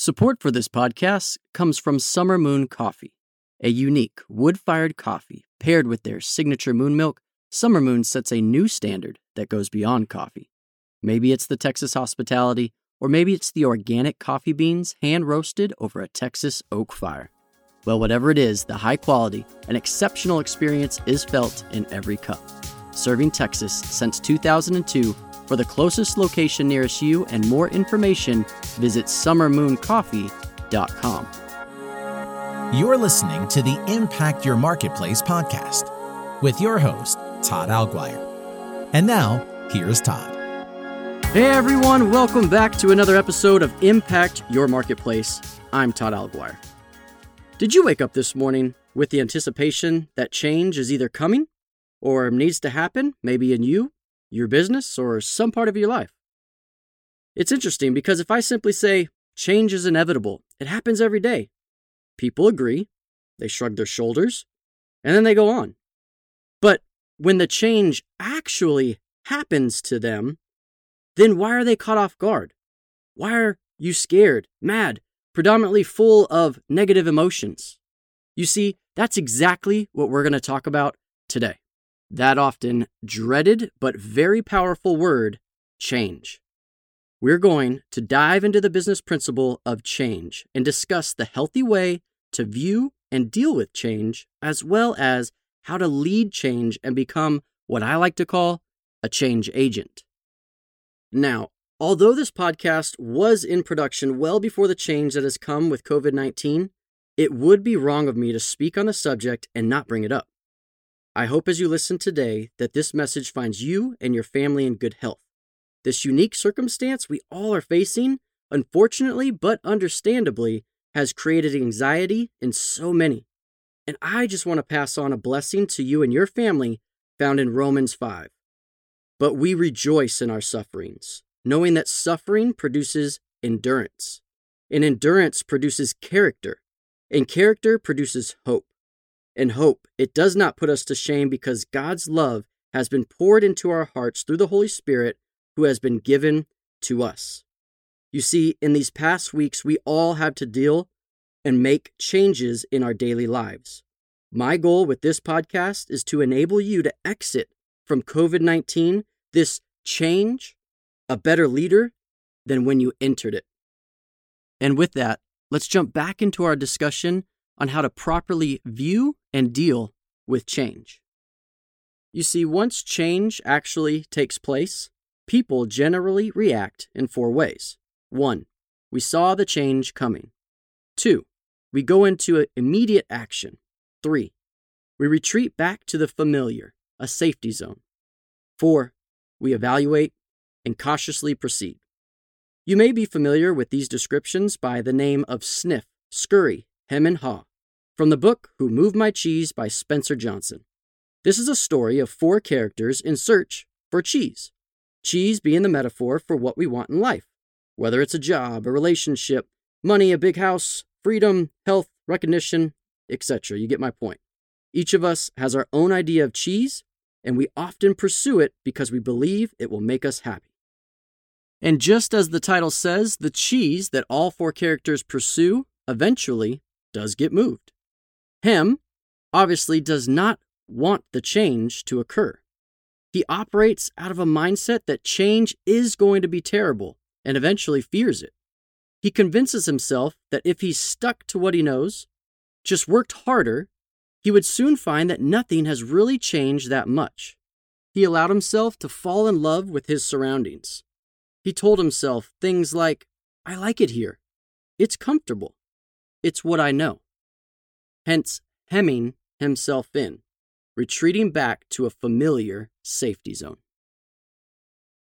Support for this podcast comes from Summer Moon Coffee, a unique wood fired coffee paired with their signature moon milk. Summer Moon sets a new standard that goes beyond coffee. Maybe it's the Texas hospitality, or maybe it's the organic coffee beans hand roasted over a Texas oak fire. Well, whatever it is, the high quality and exceptional experience is felt in every cup. Serving Texas since 2002, for the closest location nearest you and more information, visit summermooncoffee.com. You're listening to the Impact Your Marketplace podcast with your host, Todd Alguire. And now, here's Todd. Hey everyone, welcome back to another episode of Impact Your Marketplace. I'm Todd Alguire. Did you wake up this morning with the anticipation that change is either coming or needs to happen, maybe in you, your business, or some part of your life? It's interesting because if I simply say change is inevitable, it happens every day, people agree, they shrug their shoulders, and then they go on. But when the change actually happens to them, then why are they caught off guard? Why are you scared, mad, predominantly full of negative emotions? You see, that's exactly what we're going to talk about today. That often dreaded but very powerful word, change. We're going to dive into the business principle of change and discuss the healthy way to view and deal with change, as well as how to lead change and become what I like to call a change agent. Now, although this podcast was in production well before the change that has come with COVID 19, it would be wrong of me to speak on the subject and not bring it up. I hope as you listen today that this message finds you and your family in good health. This unique circumstance we all are facing, unfortunately but understandably, has created anxiety in so many. And I just want to pass on a blessing to you and your family found in Romans 5. But we rejoice in our sufferings, knowing that suffering produces endurance, and endurance produces character, and character produces hope. And hope, it does not put us to shame because God's love has been poured into our hearts through the Holy Spirit who has been given to us. You see, in these past weeks, we all have to deal and make changes in our daily lives. My goal with this podcast is to enable you to exit from COVID 19, this change, a better leader than when you entered it. And with that, let's jump back into our discussion on how to properly view and deal with change. You see, once change actually takes place, people generally react in four ways. One, we saw the change coming. Two, we go into immediate action. Three, we retreat back to the familiar, a safety zone. Four, we evaluate and cautiously proceed. You may be familiar with these descriptions by the name of sniff, scurry, hem, and haw, from the book Who Moved My Cheese by Spencer Johnson. This is a story of four characters in search for cheese, cheese being the metaphor for what we want in life whether it's a job, a relationship, money, a big house, freedom, health, recognition, etc. You get my point. Each of us has our own idea of cheese, and we often pursue it because we believe it will make us happy. And just as the title says, the cheese that all four characters pursue eventually does get moved. Hem obviously does not want the change to occur. He operates out of a mindset that change is going to be terrible and eventually fears it. He convinces himself that if he stuck to what he knows, just worked harder, he would soon find that nothing has really changed that much. He allowed himself to fall in love with his surroundings. He told himself things like, I like it here. It's comfortable. It's what I know. Hence, hemming himself in, retreating back to a familiar safety zone.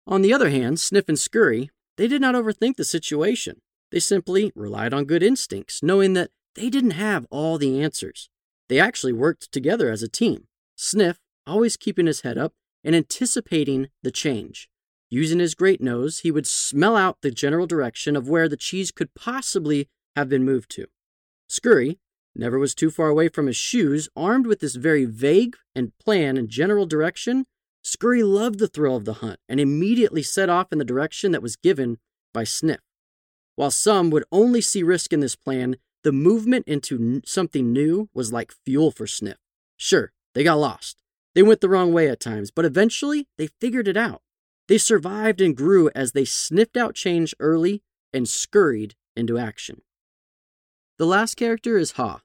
On the other hand, Sniff and Scurry they did not overthink the situation. They simply relied on good instincts, knowing that they didn't have all the answers. They actually worked together as a team. Sniff, always keeping his head up and anticipating the change. Using his great nose, he would smell out the general direction of where the cheese could possibly have been moved to. Scurry never was too far away from his shoes, armed with this very vague and plan and general direction Scurry loved the thrill of the hunt and immediately set off in the direction that was given by Sniff. While some would only see risk in this plan, the movement into something new was like fuel for Sniff. Sure, they got lost. They went the wrong way at times, but eventually they figured it out. They survived and grew as they sniffed out change early and scurried into action. The last character is Haw.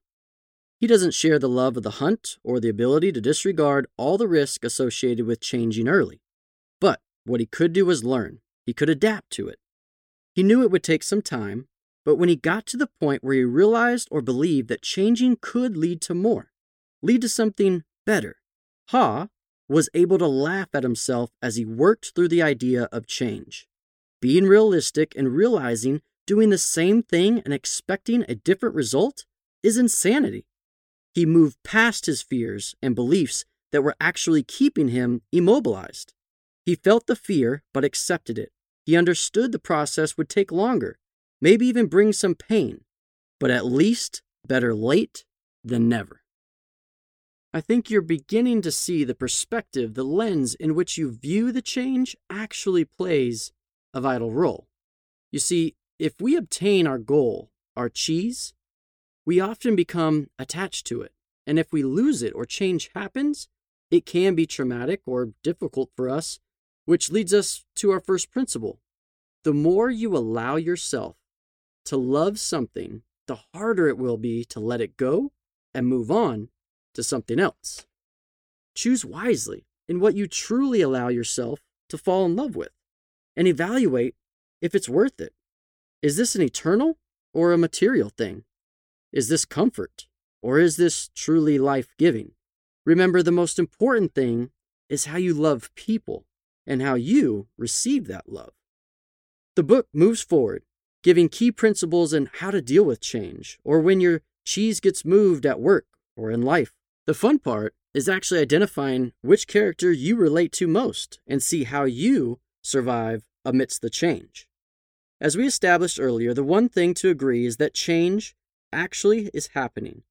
He doesn't share the love of the hunt or the ability to disregard all the risk associated with changing early. But what he could do was learn. He could adapt to it. He knew it would take some time, but when he got to the point where he realized or believed that changing could lead to more, lead to something better, Haw was able to laugh at himself as he worked through the idea of change. Being realistic and realizing doing the same thing and expecting a different result is insanity. He moved past his fears and beliefs that were actually keeping him immobilized. He felt the fear but accepted it. He understood the process would take longer, maybe even bring some pain, but at least better late than never. I think you're beginning to see the perspective, the lens in which you view the change actually plays a vital role. You see, if we obtain our goal, our cheese, we often become attached to it. And if we lose it or change happens, it can be traumatic or difficult for us, which leads us to our first principle. The more you allow yourself to love something, the harder it will be to let it go and move on to something else. Choose wisely in what you truly allow yourself to fall in love with and evaluate if it's worth it. Is this an eternal or a material thing? Is this comfort or is this truly life giving? Remember, the most important thing is how you love people and how you receive that love. The book moves forward, giving key principles on how to deal with change or when your cheese gets moved at work or in life. The fun part is actually identifying which character you relate to most and see how you survive amidst the change. As we established earlier, the one thing to agree is that change actually is happening.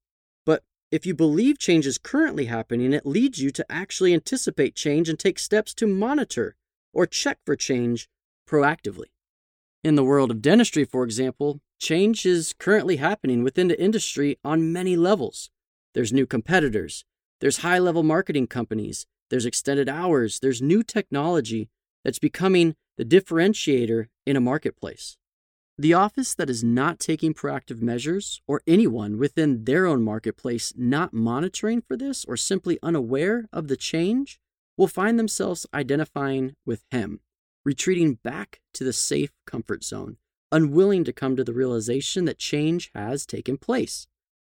But if you believe change is currently happening, it leads you to actually anticipate change and take steps to monitor or check for change proactively. In the world of dentistry, for example, change is currently happening within the industry on many levels. There's new competitors. There's high level marketing companies. There's extended hours. There's new technology that's becoming the differentiator in a marketplace. The office that is not taking proactive measures, or anyone within their own marketplace not monitoring for this or simply unaware of the change, will find themselves identifying with Hem, retreating back to the safe comfort zone, unwilling to come to the realization that change has taken place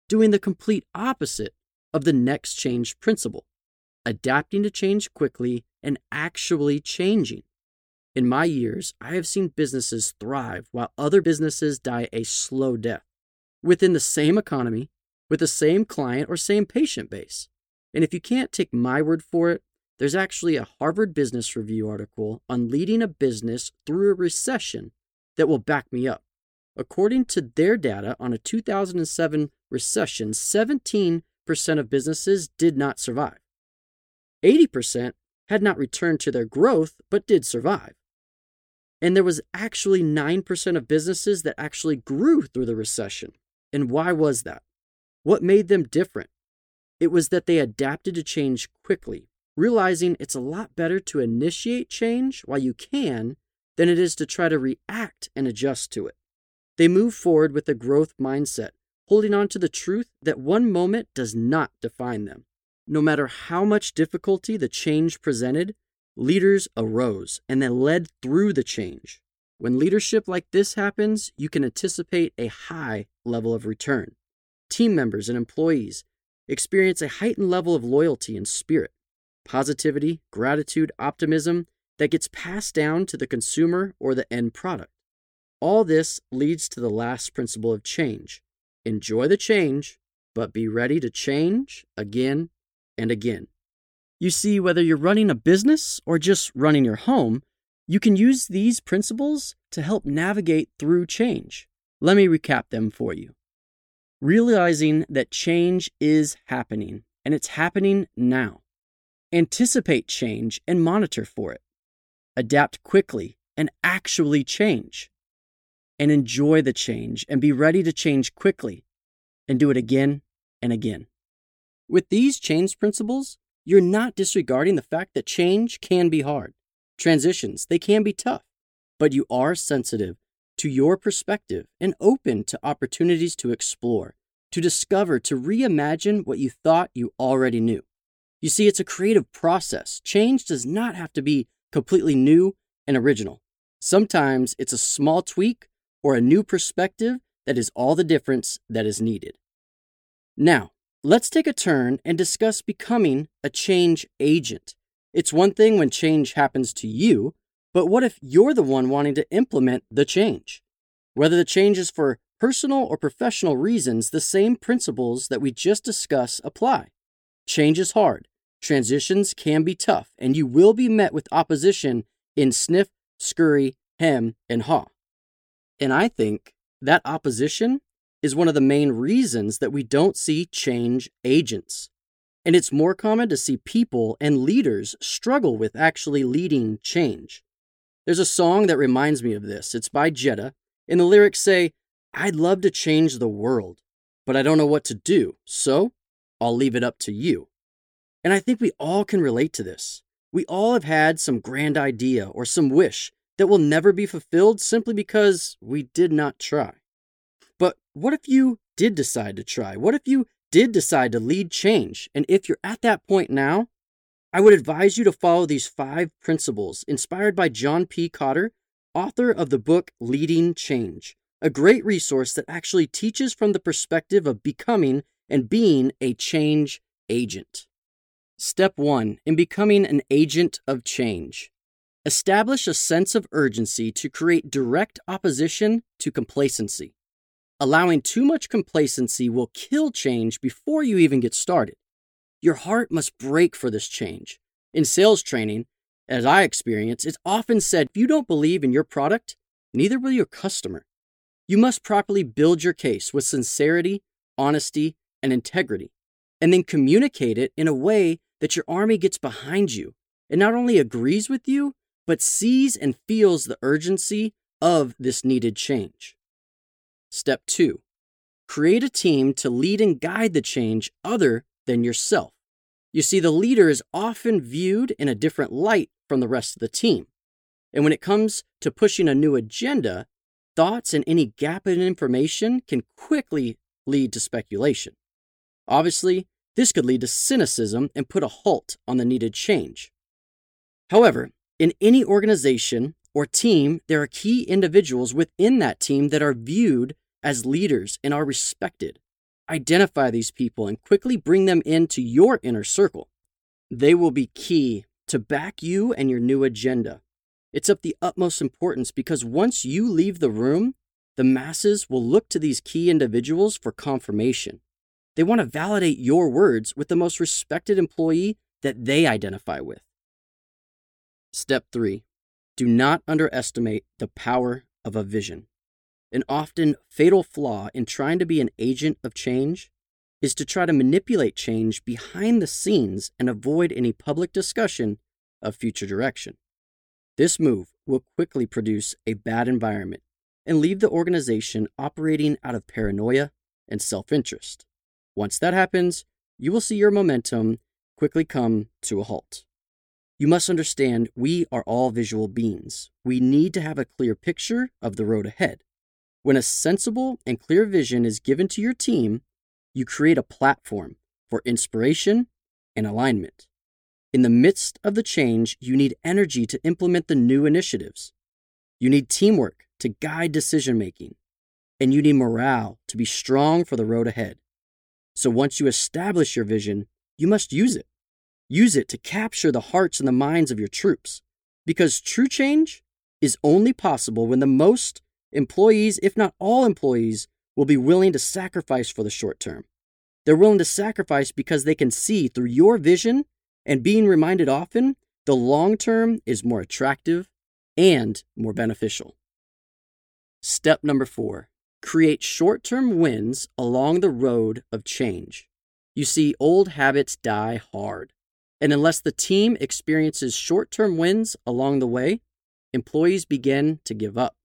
doing the complete opposite of the next change principle, adapting to change quickly and actually changing. In my years, I have seen businesses thrive while other businesses die a slow death within the same economy, with the same client or same patient base. And if you can't take my word for it, there's actually a Harvard Business Review article on leading a business through a recession that will back me up. According to their data on a 2007 recession, 17% of businesses did not survive. 80% had not returned to their growth but did survive. And there was actually 9% of businesses that actually grew through the recession. And why was that? What made them different? It was that they adapted to change quickly, realizing it's a lot better to initiate change while you can than it is to try to react and adjust to it. They move forward with a growth mindset, holding on to the truth that one moment does not define them. No matter how much difficulty the change presented, leaders arose and then led through the change. When leadership like this happens, you can anticipate a high level of return. Team members and employees experience a heightened level of loyalty and spirit, positivity, gratitude, optimism that gets passed down to the consumer or the end product. All this leads to the last principle of change. Enjoy the change, but be ready to change again and again. You see, whether you're running a business or just running your home, you can use these principles to help navigate through change. Let me recap them for you. Realizing that change is happening, and it's happening now. Anticipate change and monitor for it. Adapt quickly and actually change and enjoy the change and be ready to change quickly and do it again and again. With these change principles, you're not disregarding the fact that change can be hard. Transitions, they can be tough, but you are sensitive to your perspective and open to opportunities to explore, to discover, to reimagine what you thought you already knew. You see, it's a creative process. Change does not have to be completely new and original. Sometimes it's a small tweak or a new perspective that is all the difference that is needed. Now, let's take a turn and discuss becoming a change agent. It's one thing when change happens to you, but what if you're the one wanting to implement the change? Whether the change is for personal or professional reasons, the same principles that we just discussed apply. Change is hard, transitions can be tough, and you will be met with opposition in sniff, scurry, hem, and haw. And I think that opposition is one of the main reasons that we don't see change agents. And it's more common to see people and leaders struggle with actually leading change. There's a song that reminds me of this. It's by Jetta, and the lyrics say, I'd love to change the world, but I don't know what to do, so I'll leave it up to you. And I think we all can relate to this. We all have had some grand idea or some wish that will never be fulfilled simply because we did not try. But what if you did decide to try? What if you did decide to lead change? And if you're at that point now, I would advise you to follow these five principles inspired by John P. Kotter, author of the book Leading Change, a great resource that actually teaches from the perspective of becoming and being a change agent. Step one in becoming an agent of change. Establish a sense of urgency to create direct opposition to complacency. Allowing too much complacency will kill change before you even get started. Your heart must break for this change. In sales training, as I experience, it's often said if you don't believe in your product, neither will your customer. You must properly build your case with sincerity, honesty, and integrity, and then communicate it in a way that your army gets behind you and not only agrees with you, but sees and feels the urgency of this needed change. Step two, create a team to lead and guide the change other than yourself. You see, the leader is often viewed in a different light from the rest of the team. And when it comes to pushing a new agenda, thoughts and any gap in information can quickly lead to speculation. Obviously, this could lead to cynicism and put a halt on the needed change. However, in any organization or team, there are key individuals within that team that are viewed as leaders and are respected. Identify these people and quickly bring them into your inner circle. They will be key to back you and your new agenda. It's of the utmost importance because once you leave the room, the masses will look to these key individuals for confirmation. They want to validate your words with the most respected employee that they identify with. Step three do not underestimate the power of a vision. An often fatal flaw in trying to be an agent of change is to try to manipulate change behind the scenes and avoid any public discussion of future direction. This move will quickly produce a bad environment and leave the organization operating out of paranoia and self interest. Once that happens, you will see your momentum quickly come to a halt. You must understand we are all visual beings. We need to have a clear picture of the road ahead. When a sensible and clear vision is given to your team, you create a platform for inspiration and alignment. In the midst of the change, you need energy to implement the new initiatives. You need teamwork to guide decision making. And you need morale to be strong for the road ahead. So once you establish your vision, you must use it. Use it to capture the hearts and the minds of your troops. Because true change is only possible when the most employees, if not all employees, will be willing to sacrifice for the short term. They're willing to sacrifice because they can see through your vision and being reminded often the long term is more attractive and more beneficial. Step number four create short term wins along the road of change. You see, old habits die hard. And unless the team experiences short term wins along the way, employees begin to give up.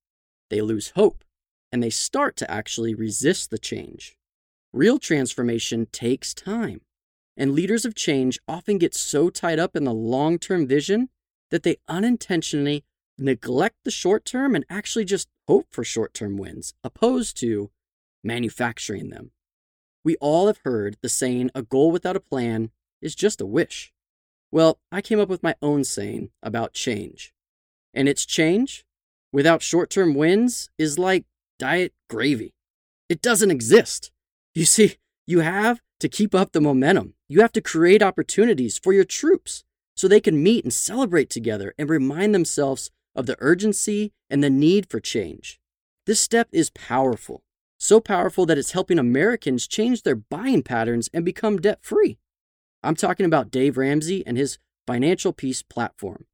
They lose hope and they start to actually resist the change. Real transformation takes time, and leaders of change often get so tied up in the long term vision that they unintentionally neglect the short term and actually just hope for short term wins, opposed to manufacturing them. We all have heard the saying, a goal without a plan is just a wish. Well, I came up with my own saying about change. And it's change without short term wins is like diet gravy. It doesn't exist. You see, you have to keep up the momentum. You have to create opportunities for your troops so they can meet and celebrate together and remind themselves of the urgency and the need for change. This step is powerful, so powerful that it's helping Americans change their buying patterns and become debt free. I'm talking about Dave Ramsey and his Financial Peace platform.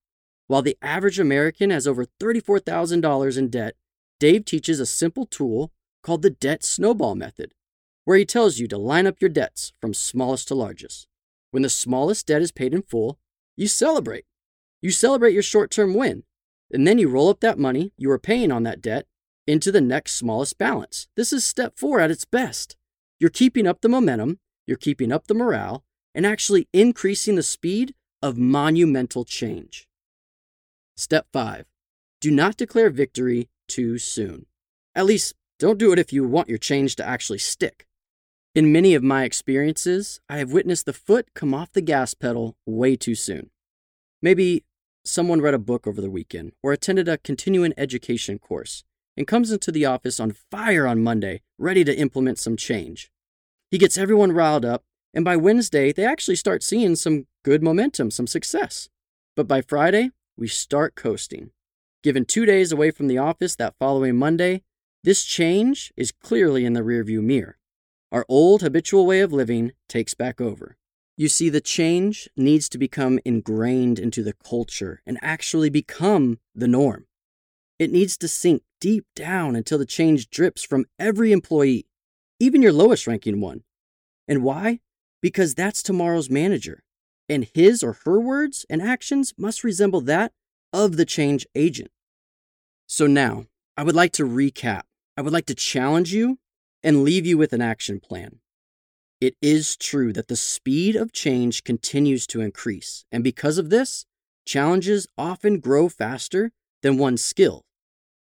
While the average American has over $34,000 in debt, Dave teaches a simple tool called the Debt Snowball Method, where he tells you to line up your debts from smallest to largest. When the smallest debt is paid in full, you celebrate. You celebrate your short term win, and then you roll up that money you are paying on that debt into the next smallest balance. This is step four at its best. You're keeping up the momentum, you're keeping up the morale, and actually increasing the speed of monumental change. Step 5. Do not declare victory too soon. At least, don't do it if you want your change to actually stick. In many of my experiences, I have witnessed the foot come off the gas pedal way too soon. Maybe someone read a book over the weekend or attended a continuing education course and comes into the office on fire on Monday, ready to implement some change. He gets everyone riled up, and by Wednesday, they actually start seeing some good momentum, some success. But by Friday, we start coasting. Given two days away from the office that following Monday, this change is clearly in the rearview mirror. Our old habitual way of living takes back over. You see, the change needs to become ingrained into the culture and actually become the norm. It needs to sink deep down until the change drips from every employee, even your lowest ranking one. And why? Because that's tomorrow's manager and his or her words and actions must resemble that of the change agent. So now, I would like to recap. I would like to challenge you and leave you with an action plan. It is true that the speed of change continues to increase, and because of this, challenges often grow faster than one's skill.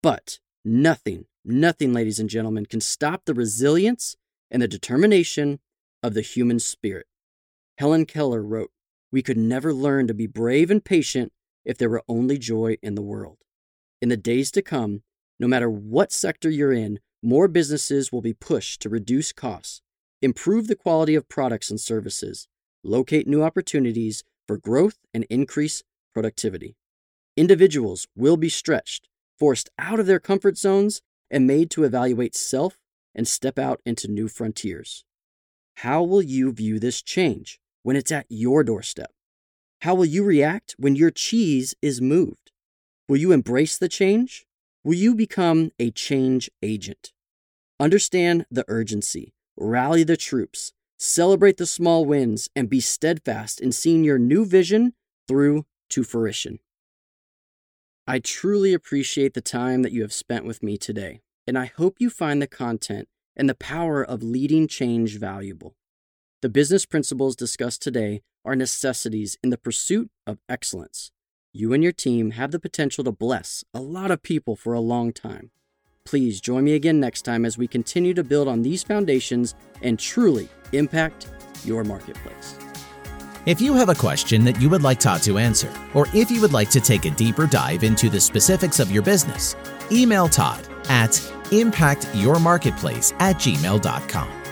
But nothing, nothing, ladies and gentlemen, can stop the resilience and the determination of the human spirit. Helen Keller wrote, we could never learn to be brave and patient if there were only joy in the world. In the days to come, no matter what sector you're in, more businesses will be pushed to reduce costs, improve the quality of products and services, locate new opportunities for growth, and increase productivity. Individuals will be stretched, forced out of their comfort zones, and made to evaluate self and step out into new frontiers. How will you view this change? when it's at your doorstep? How will you react when your cheese is moved? Will you embrace the change? Will you become a change agent? Understand the urgency, rally the troops, celebrate the small wins, and be steadfast in seeing your new vision through to fruition. I truly appreciate the time that you have spent with me today, and I hope you find the content and the power of leading change valuable. The business principles discussed today are necessities in the pursuit of excellence. You and your team have the potential to bless a lot of people for a long time. Please join me again next time as we continue to build on these foundations and truly impact your marketplace. If you have a question that you would like Todd to answer, or if you would like to take a deeper dive into the specifics of your business, email Todd at impactyourmarketplace at gmail.com.